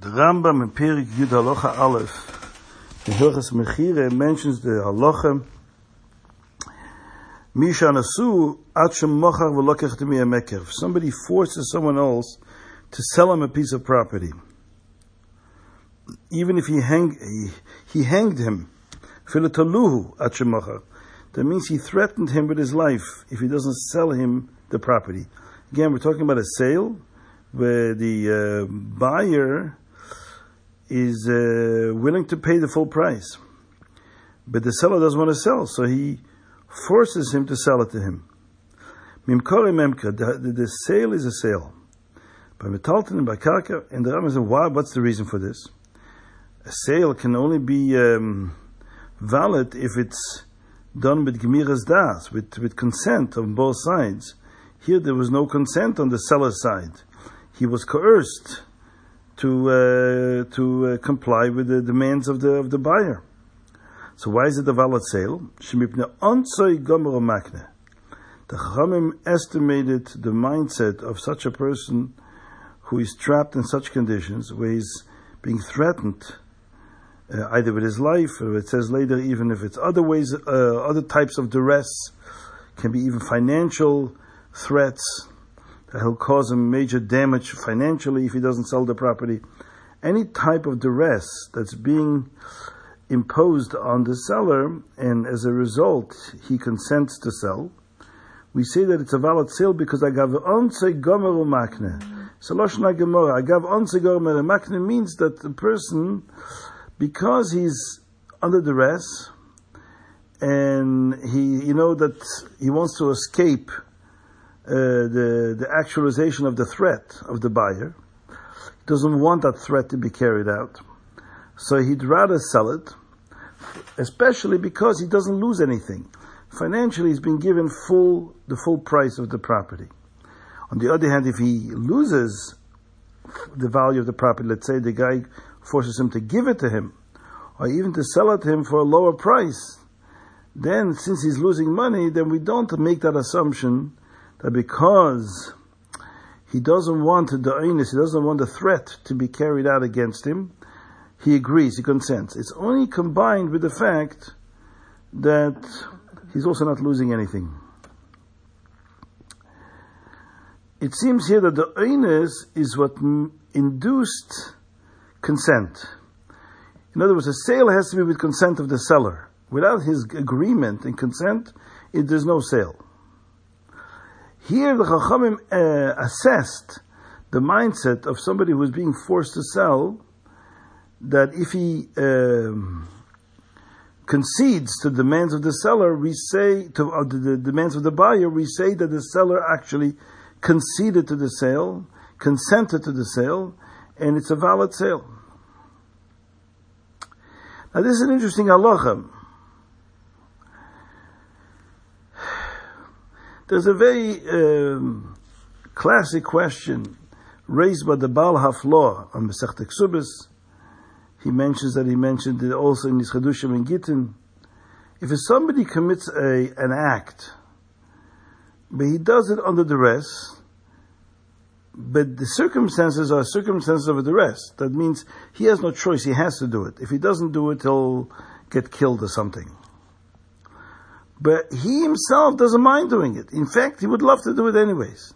The Rambam in Perik Yud Halacha Aleph, in Hilchas Mechire, mentions the Halacha, Misha Nasu, Atchem Mochar V'lokech Temi Ameker. If somebody forces someone else to sell him a piece of property, even if he, hang, he, he hanged him, Filataluhu Atchem Mochar, that means he threatened him with his life if he doesn't sell him the property. Again, we're talking about a sale where the uh, buyer is uh, willing to pay the full price. But the seller doesn't want to sell, so he forces him to sell it to him. Mimkori memka, the, sale is a sale. By metalton and by karka, and the Rambam says, why, what's the reason for this? A sale can only be um, valid if it's done with gemiras das, with, with consent on both sides. Here there was no consent on the seller's side. He was coerced to uh, to uh, comply with the demands of the of the buyer. So why is it a valid sale? The Chachamim estimated the mindset of such a person who is trapped in such conditions, where he's being threatened uh, either with his life, or it says later, even if it's other ways, uh, other types of duress, can be even financial threats, he'll cause him major damage financially if he doesn't sell the property. Any type of duress that's being imposed on the seller, and as a result, he consents to sell, we say that it's a valid sale because I gave onse gomer makne. Saloshna Gemara, agav onse gomer makne means that the person, because he's under duress, and he, you know that he wants to escape Uh, the, the actualization of the threat of the buyer. He doesn't want that threat to be carried out. So he'd rather sell it, especially because he doesn't lose anything. Financially, he's been given full, the full price of the property. On the other hand, if he loses the value of the property, let's say the guy forces him to give it to him, or even to sell it to him for a lower price, then since he's losing money, then we don't make that assumption that because he doesn't want the onus, he doesn't want the threat to be carried out against him, he agrees, he consents. It's only combined with the fact that he's also not losing anything. It seems here that the onus is what induced consent. In other words, a sale has to be with consent of the seller. Without his agreement and consent, it, there's no sale. Here the Chachamim uh, assessed the mindset of somebody who is being forced to sell, that if he um, concedes to the demands of the seller, we say, to uh, the, the demands of the buyer, we say that the seller actually conceded to the sale, consented to the sale, and it's a valid sale. Now this is an interesting halacha. There's a very um, classic question raised by the Baal Haflah on Masech Ksubis. He mentions that he mentioned it also in his Chedushim and Gittin. If somebody commits a, an act, but he does it under duress, but the circumstances are circumstances of duress. That means he has no choice, he has to do it. If he doesn't do it, he'll get killed or something. But he himself doesn't mind doing it. In fact, he would love to do it anyways.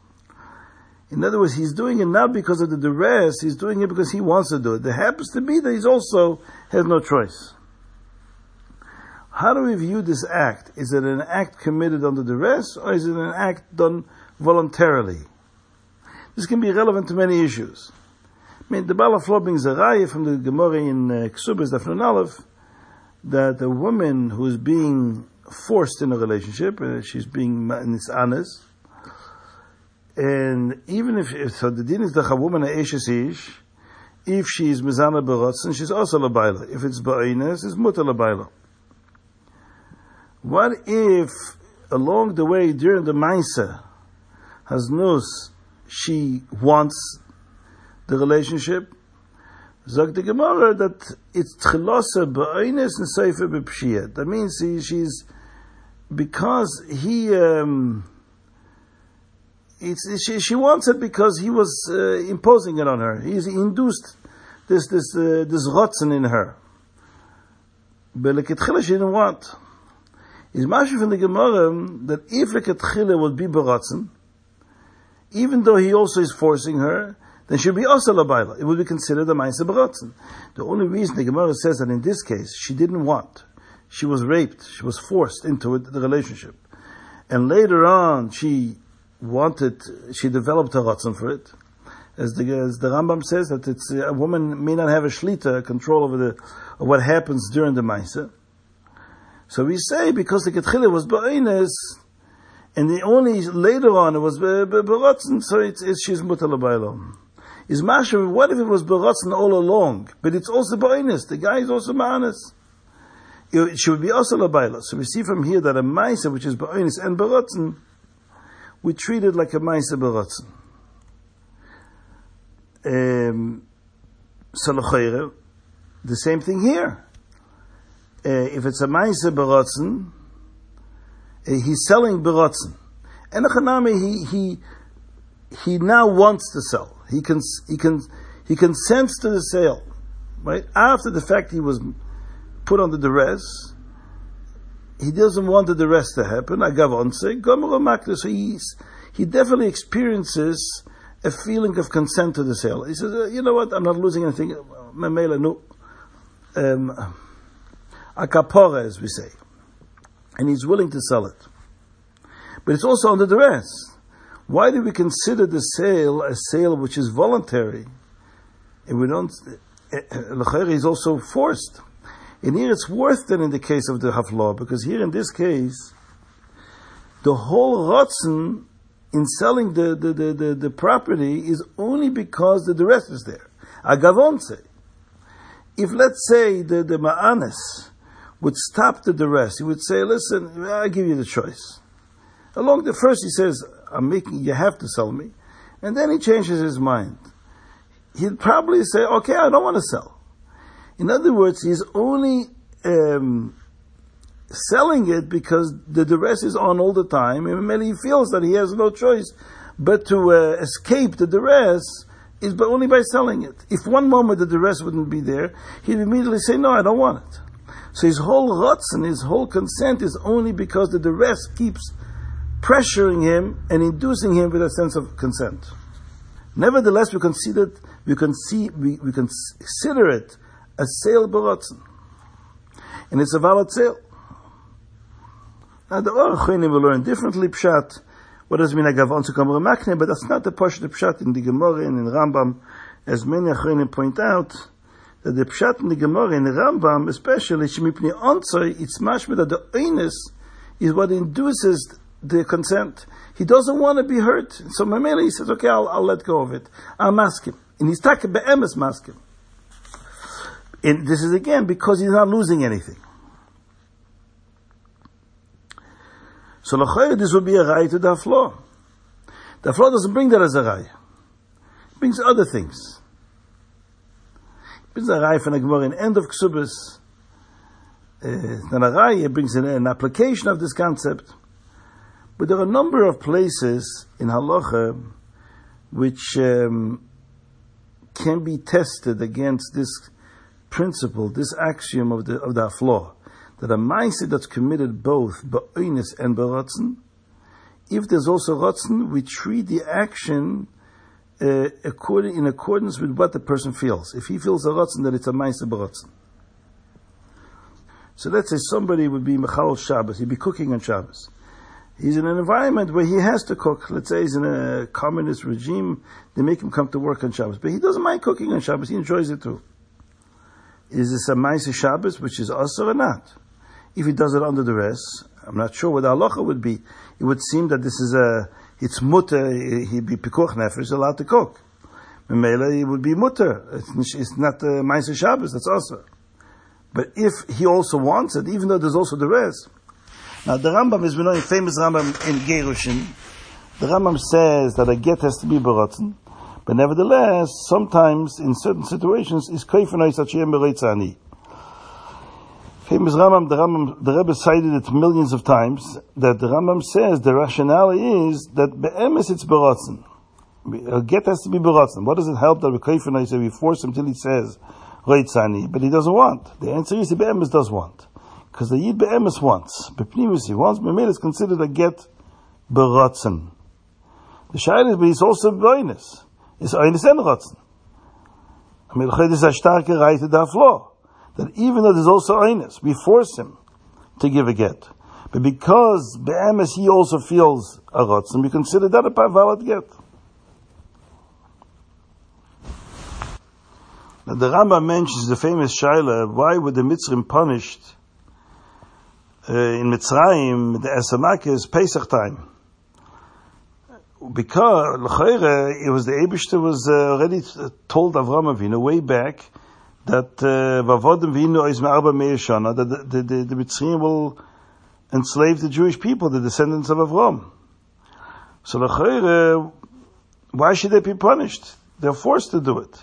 In other words, he's doing it not because of the duress, he's doing it because he wants to do it. There happens to be that he also has no choice. How do we view this act? Is it an act committed under duress, or is it an act done voluntarily? This can be relevant to many issues. I mean, the Baal Haflah brings a raya from the Gemara in uh, Ksubas Dafnun Aleph that a woman who is being forced in a relationship, uh, she's being honest. And even if, so the din is the woman a ish, if she is mizana berotzen, she's also labaila. If it's ba'ines, it's muta labaila. What if along the way during the maisa has nus she wants the relationship? Zog the Gemara that it's tchilasa ba'ines and seifer b'pshiyah. That means he, she's because he um, she, she wants it because he was uh, imposing it on her. He's induced this this uh, this rotzen in her. But she didn't want. Is mashu from the Gemara that if leketchila would be beratzen, even though he also is forcing her, then she'll be also labaila. It would be considered a ma'ase beratzen. The only reason the Gemara says that in this case she didn't want, she was raped, she was forced into the relationship, and later on she wanted, she developed a ratzon for it as the, as the Rambam says, that it's, a woman may not have a shlita, control over the, what happens during the Maisa. So we say, because the Ketchila was Ba'ines, and the only later on it was Baratzen, so it's, it's she's Mutalabaylo. Is Masha, what if it was Baratzen all along? But it's also Ba'ines, the guy is also Ma'anis. It should be also Labayla. So we see from here that a Maisa, which is Ba'ines and Baratzen, we treat it like a Maisa Baratzen um, the same thing here. Uh, if it's a Maise Beratzen, uh, he's selling Beratzen. And he, he, he now wants to sell. He can, he can, he consents to the sale, right? After the fact he was put under duress, he doesn't want the duress to happen. I on So he's, he definitely experiences a feeling of consent to the sale. He says, uh, you know what, I'm not losing anything. Memela, no. Um, a kapora, as we say. And he's willing to sell it. But it's also under duress. Why do we consider the sale a sale which is voluntary? And we don't, L'chayr is also forced. And here it's worse than in the case of the Haflah, because here in this case, the whole Ratzin in selling the, the, the, the, the property is only because the duress is there. Agavonse. If let's say the, the ma'anis would stop the duress, he would say, listen, I give you the choice. Along the first he says, I'm making, you have to sell me. And then he changes his mind. He'd probably say, okay, I don't want to sell. In other words, he's only um, selling it because the duress is on all the time, and maybe he feels that he has no choice but to uh, escape the duress is but only by selling it. If one moment the duress wouldn't be there, he'd immediately say, "No, I don't want it." So his whole ruts and his whole consent is only because the duress keeps pressuring him and inducing him with a sense of consent. Nevertheless, we consider we can see we, we consider it a sale baratzen, and it's a valid sale. Now the Orachim will learn differently pshat. What does it mean agav to come makne? But that's not the pshat pshat in the Gemara and in Rambam, as many Achronim point out. That the pshat in the Gemara and the Rambam, especially shemipni onzoy, it's mashma that the oinus is what induces the consent. He doesn't want to be hurt. So Mamela, he says, okay, I'll, I'll let go of it. I'll mask him. And he's talking be'emes mask him. And this is again because he's not losing anything. So l'chayr, this would be a rai to. The floor doesn't bring that as a rai. It brings other things. It brings a rai from the Gemara in end of Ksubis. Uh, then a rai, it brings an, an application of this concept. But there are a number of places in halacha which um, can be tested against this principle, this axiom of the of the flaw that a ma'ase that's committed both ba'onis and ba'ratzen, if there's also ratzen, we treat the action uh, according, in accordance with what the person feels. If he feels a ratzen, then it's a ma'ase ba'ratzen. So let's say somebody would be Mechal Shabbos, he'd be cooking on Shabbos. He's in an environment where he has to cook. Let's say he's in a communist regime, they make him come to work on Shabbos. But he doesn't mind cooking on Shabbos, he enjoys it too. Is this a Maisa Shabbos, which is also or not? If he does it under the duress, I'm not sure what the halacha would be. It would seem that this is a, it's mutter, he'd be pikuch nefesh, allowed to cook. Memela, it would be mutter. It's, it's not the Maisa Shabbos, that's also. But if he also wants it, even though there's also the rest. Now the Rambam is, we know, a famous Rambam in Gerushin. The Rambam says that a get has to be baratzen, but nevertheless, sometimes in certain situations, is famous Rambam, the Rambam, the Rebbe cited it millions of times, that the Rambam says the rationale is that be'emes it's beratzen. A get has to be beratzen. What does it help that we kaifen say we force him till he says reitzani, but he doesn't want? The answer is he be'emes does want. Because the yid be'emes wants. Bepnimus he wants, but is considered a get beratzen. The shaila is, but he's also beinus. It's eines and ratzen. I mean, is a starke reite daflo. That even though there's also eines, we force him to give a get. But because be'emes he also feels a ratzen, we consider that a valid get. Now the Rambam mentions the famous Shaila, why were the Mitzrim punished uh, in Mitzrayim, the Esamakis, Pesach time? Because, it was the Abishter was uh, already told Avram Avinu way back that uh, Vavodim Vinu is Me'arba Me'eshana, that the, the, the, will enslave the Jewish people, the descendants of Avram. So, why should they be punished? They're forced to do it.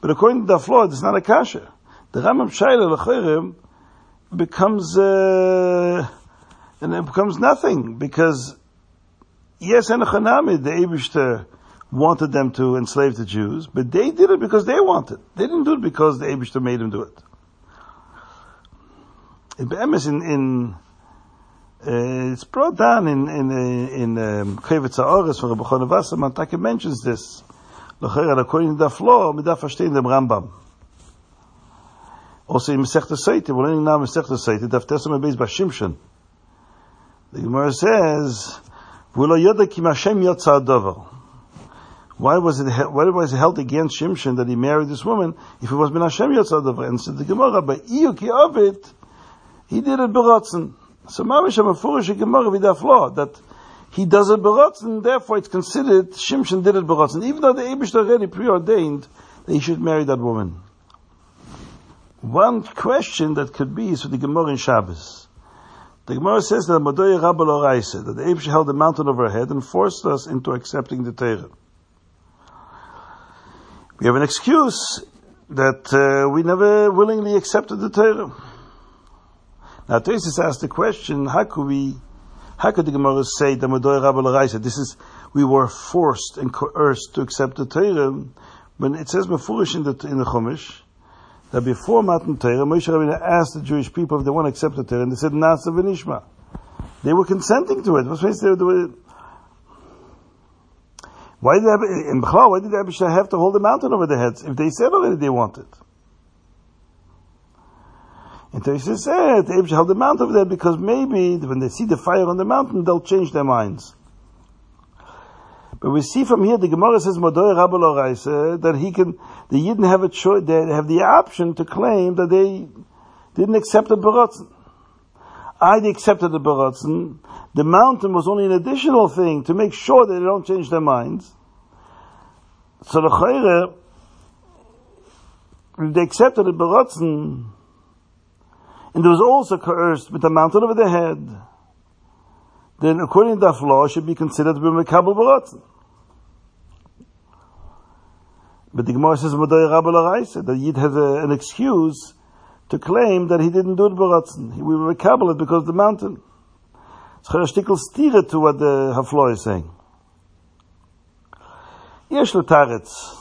But according to the floor, it's not a kasha. The Rambam Shaila L'chayrim becomes, uh, and it becomes nothing because, yes, and Hanami, the Abishter wanted them to enslave the Jews, but they did it because they wanted. They didn't do it because the Abishter made them do it. In in, uh, it's brought down in in uh, in um, Kovetz Ha'oris from Rabbi Chana Wasserman. Taka mentions this. According to the floor, midaf verstehen dem Rambam. Also in Masechta Sotah, we're learning now Masechta Sotah, daf tesam beis b'shimshon. The Gemara says, Why was it why was it held against Shimshon that he married this woman if it was ben Hashem yotza adover? And said the Gemara, "But iyu ki avit, he did it berotzen." So mamish a mafurish Gemara vidaf law that he does it and therefore it's considered Shimshon did it berotzen, even though the Abish already preordained that he should marry that woman. One question that could be is for the Gemara in Shabbos. The Gemara says that Madoya Rabbal said that the Abish held the mountain over her head and forced us into accepting the Torah. We have an excuse that uh, we never willingly accepted the Torah. Now, Tosis asked the question, how could we how could the Gemara say that Madoy Rabbi This is we were forced and coerced to accept the Torah when it says Mefurish in the in the Chumash that before Matan Torah, Moshe Rabbeinu asked the Jewish people if they want to accept the Torah, and they said Na'aseh v'Nishma. They were consenting to it. They why did in Bechlau, why did Abishai have to hold the mountain over their heads if they said already they wanted? And Tosis said, eh, the Abish held the mountain over there because maybe when they see the fire on the mountain, they'll change their minds. But we see from here, the Gemara says, Modoy that he can, the Yidden have a choice, they have the option to claim that they didn't accept the Baratzen. I accepted the Baratzen. The mountain was only an additional thing to make sure that they don't change their minds. So the Chayre, they accepted the Baratzen, and there was also coerced with a mountain over the head, then according to that law, should be considered to be Mekabel Baratzen. But the Gemara says, that Yid has a, an excuse to claim that he didn't do the Baratzen. We were Mekabel it because of the mountain. It's a shtickle steer to what the Haflo is saying. Yesh taretz.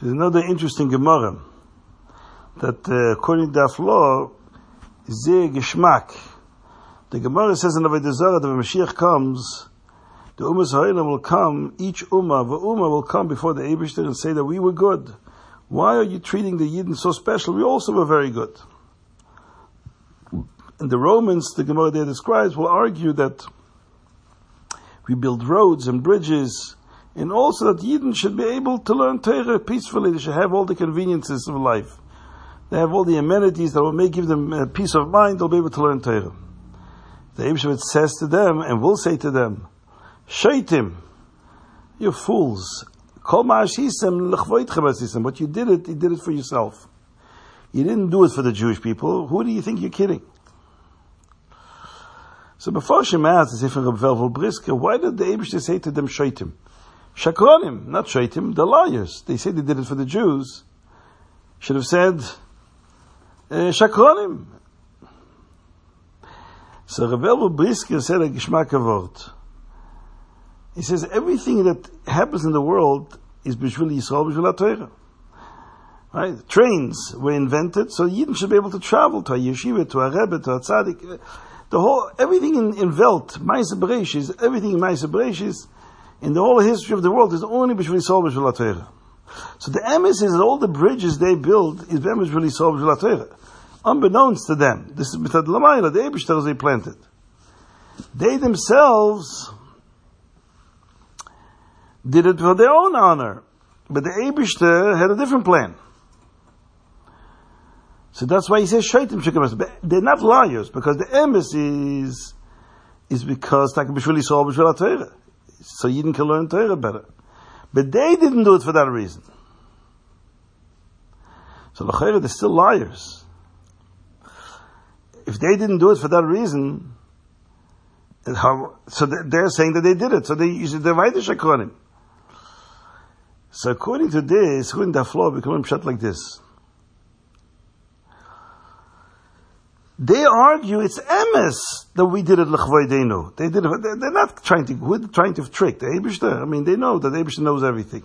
There's another interesting Gemara that uh, according to that law, ze geschmack. The Gemara says in the Avodah that when Mashiach comes, the Ummah Ha'olam will come, each Ummah, the Ummah will come before the Abishter and say that we were good. Why are you treating the Yidden so special? We also were very good. And the Romans, the Gemara there describes, will argue that we build roads and bridges and also that Yidden should be able to learn Torah peacefully. They should have all the conveniences of life. They have all the amenities that will make give them peace of mind. They'll be able to learn Torah. The Eibshavit says to them and will say to them, Shaitim, you fools. What you did it, you did it for yourself. You didn't do it for the Jewish people. Who do you think you're kidding? So before Shema asks, if in Reb Velvel why did the Eibshavit say to them Shaitim? Shakronim, not Shaitim, the liars. They say they did it for the Jews. Should have said uh, Shakronim. So Rebbe Brisker said a Geschmack word. He says everything that happens in the world is Bishvil Yisrael, Bishvil Torah. Right? Trains were invented so Yidden should be able to travel to a yeshiva, to a rebbe, to a tzaddik. The whole, everything in, in Welt, Maisa Bereshis, everything in Maisa Bereshis, in the whole history of the world is only Bishvil Yisrael, Bishvil Torah. So the emes is all the bridges they build is emes really Torah. Unbeknownst to them, this is Mitad Lamayla, the Eibishter they planted. They themselves did it for their own honor, but the Eibishter had a different plan. So that's why he says shaitim shekamas. They're not liars because the emes is is because tak b'shvili sol b'shvil Torah. So Yidden can learn Torah better. But they didn't do it for that reason. So l'chayra, they're still liars. If they didn't do it for that reason, how, so they're saying that they did it. So they use the Vaidish Akonim. So according to this, according to the floor, we can shut like this. They argue it's emes that we did it l'chvoidenu. They did it. They're not trying to. We're trying to trick the Eibushter. I mean, they know that the knows everything.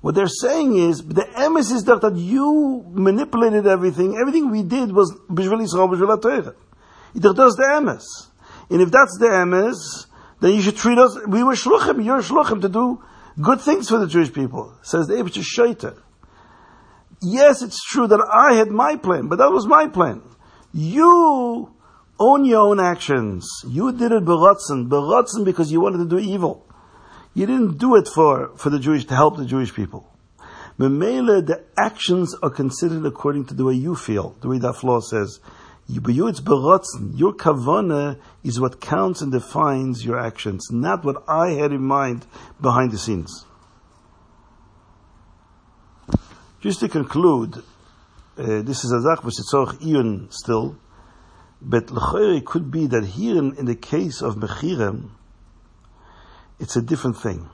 What they're saying is the emes is that, that you manipulated everything. Everything we did was b'shvil Yisrael b'shvil Torah. That's the emes. And if that's the emes, then you should treat us. We were shluchim. You're shluchim to do good things for the Jewish people. Says the Eibushter Shaita. Yes, it's true that I had my plan, but that was my plan. You own your own actions. You did it beratzen, beratzen because you wanted to do evil. You didn't do it for, for the Jewish, to help the Jewish people. Memele, the actions are considered according to the way you feel, the way that flaw says. But you, it's beratzen. Your kavana is what counts and defines your actions, not what I had in mind behind the scenes. Just to conclude, uh, this is a zach v'sitzoch iyun still, but l'chayre could be that here in, in the case of mechirem, it's a different thing.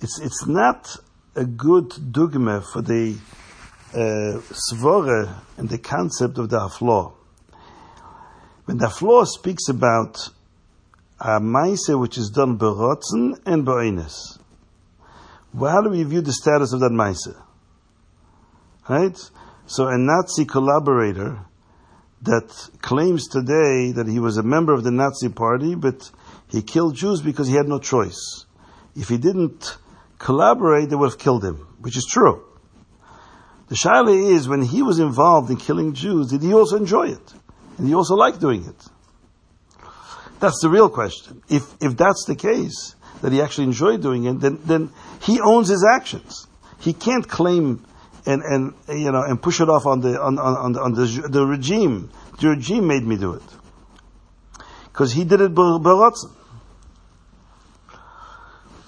It's it's not a good dogma for the uh, svore and the concept of the haflaw. When the haflaw speaks about a maise which is done berotzen and be'oines, well, how do we view the status of that maise? Right? So a Nazi collaborator that claims today that he was a member of the Nazi party, but he killed Jews because he had no choice. If he didn't collaborate, they would have killed him, which is true. The shaila is when he was involved in killing Jews, did he also enjoy it? And he also liked doing it? That's the real question. If, if that's the case, that he actually enjoyed doing it, then, then he owns his actions. He can't claim and, and you know and push it off on the on, on, on the, the regime. The regime made me do it because he did it beratzen.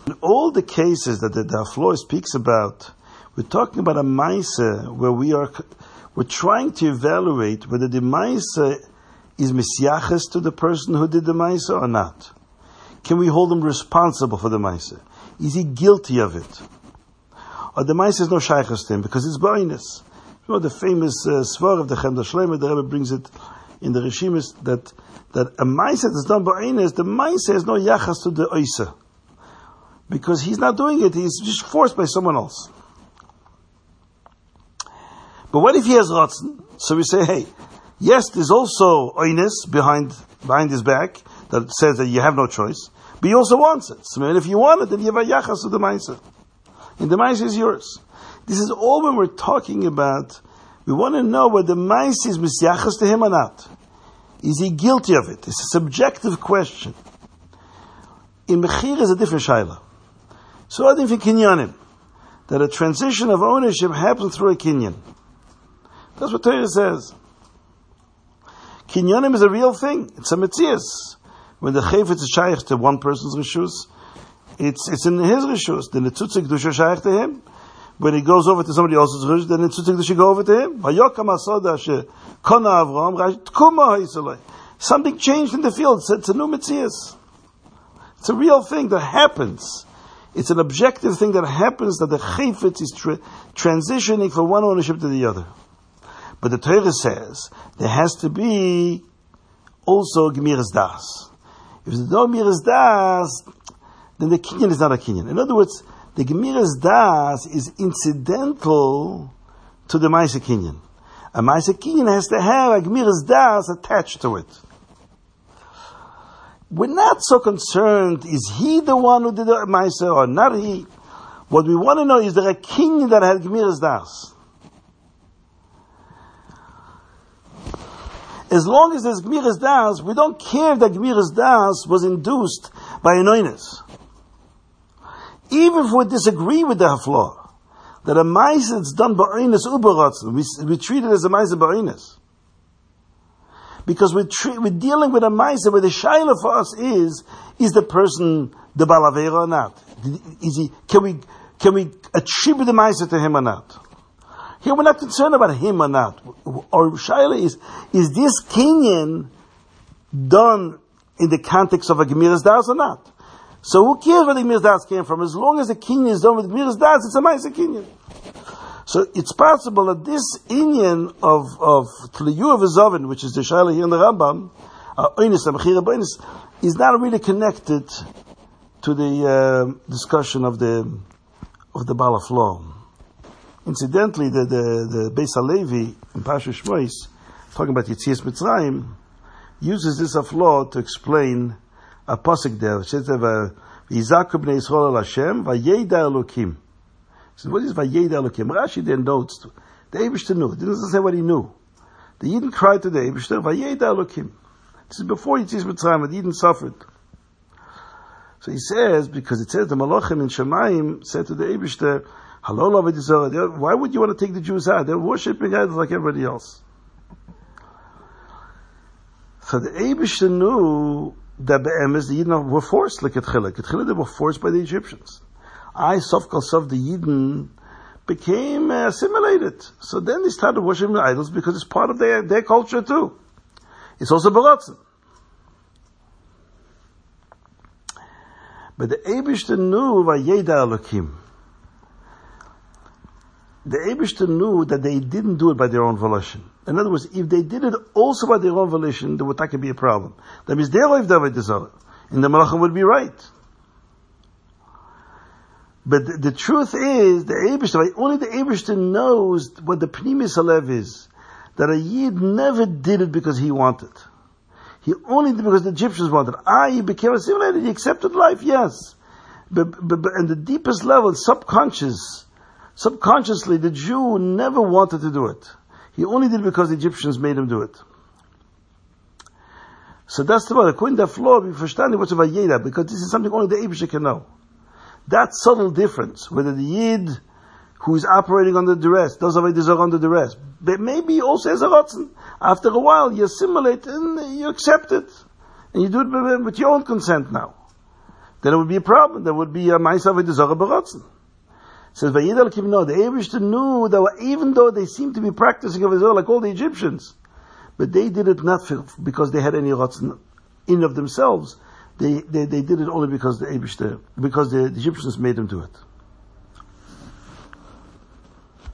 In all the cases that the, the speaks about, we're talking about a Maisa where we are we're trying to evaluate whether the Maisa is misyaches to the person who did the Maisa or not. Can we hold him responsible for the Maisa? Is he guilty of it? Or the mice is no shaykhs to him because it's ba'inus. You know the famous uh, svar of the Chemda Shleimer, the Rebbe brings it in the Rishimis that that a mice that is done ba'inus, the mice has no yachas to the oisa because he's not doing it; he's just forced by someone else. But what if he has rotzen? So we say, hey, yes, there's also oinus behind behind his back that says that you have no choice, but he also wants it. So if you want it, then you have a yachas to the mice and the mice is yours. This is all when we're talking about, we want to know whether the mice is misyachas to him or not. Is he guilty of it? It's a subjective question. In Mechir is a different shaila. So I think kinyanim, that a transition of ownership happens through a kinyan. That's what Torah says. Kinyanim is a real thing. It's a mitzias. When the chayfetz is shaykh to one person's rishus, it's, it's in his rishus. Then the tzutzik dusha shaykh to him. When he goes over to somebody else's rishus, then the tzutzik dusha go over to him. Hayokam asoda she kona Avram, tkuma Something changed in the field. It's, it's a new mitzias. It's a real thing that happens. It's an objective thing that happens that the chayfetz is tra- transitioning from one ownership to the other. But the Torah says there has to be also Gemiras Das. If there's no Gemiras Das, then the Kinyan is not a Kinyan. In other words, the Gemiras Das is incidental to the Maisa Kinyan. A Maisa Kinyan has to have a Gemiras Das attached to it. We're not so concerned, is he the one who did the Maisa or not he? What we want to know is there a king that had Gemiras Das? As long as there's Gemiras Das, we don't care that Gemiras Das was induced by anoinus. Even if we disagree with the haflaw, that a mice is done ba'inus uberatzen, we, we treat it as a mice ba'inus. Because we're, we're dealing with a mice where the shaila for us is, is the person the balavera or not? Is he, can we, can we attribute the mice to him or not? Here we're not concerned about him or not. Our shaila is, is this Kenyan done in the context of a Gemiras Das or not? So who cares where the Gemiras Das came from? As long as the Kenyan is done with Gemiras Das, it's a Maisa Kenyan. So it's possible that this Inyan of, of Tliyu of Izovin, which is the Shaila here in the Rambam, uh, is not really connected to the uh, discussion of the of the Balaflo. Incidentally, the the, the Beis Halevi in Pasha Shmois, talking about Yitzias Mitzrayim, uses this aflo to explain a pasuk there. It says, "V'yizaku bnei Yisrael al Hashem v'yeda Elokim." So what is v'yeda Elokim? Rashi then notes the Eibushter knew. It doesn't say what he knew. The Yidden cried to the Eibushter, "V'yeda Elokim." This is before Yitzias Mitzrayim. The Yidden suffered. So he says because it says the Malachim in Shemaim said to the Eibushter, why would you want to take the Jews out? They're worshipping idols like everybody else. So the Abishah knew that the Emes, the Yidden were forced. At Chilek they were forced by the Egyptians. I, Sof Sof, the Yidden, became uh, assimilated. So then they started worshiping idols because it's part of their, their culture too. It's also Baratzen. But the Abishah knew Vayeda Elohim the Abishter knew that they didn't do it by their own volition. In other words, if they did it also by their own volition, there would not be a problem. That means their life David is and the Malachim would be right. But the, the truth is, the only the Abishter knows what the Pnimis Alev is. That a Yid never did it because he wanted. He only did it because the Egyptians wanted. He became assimilated, he accepted life, yes. But, but, but in the deepest level, subconscious, Subconsciously, the Jew never wanted to do it. He only did it because the Egyptians made him do it. So that's the according to the floor, we understand what's a Vayeda, because this is something only the Abisha can know. That subtle difference, whether the Yid who is operating under duress does Avodah under duress, but maybe also as a Ratzin. After a while, you assimilate and you accept it. And you do it with your own consent now. Then it would be a problem. There would be a Ma'isa Avodah Baratzin says Vayid Kim no, the Abishter knew that even though they seemed to be practicing of Israel like all the Egyptians, but they did it not for, because they had any rotzen in of themselves. They, they, they did it only because the Abishter, because the, the Egyptians made them do it.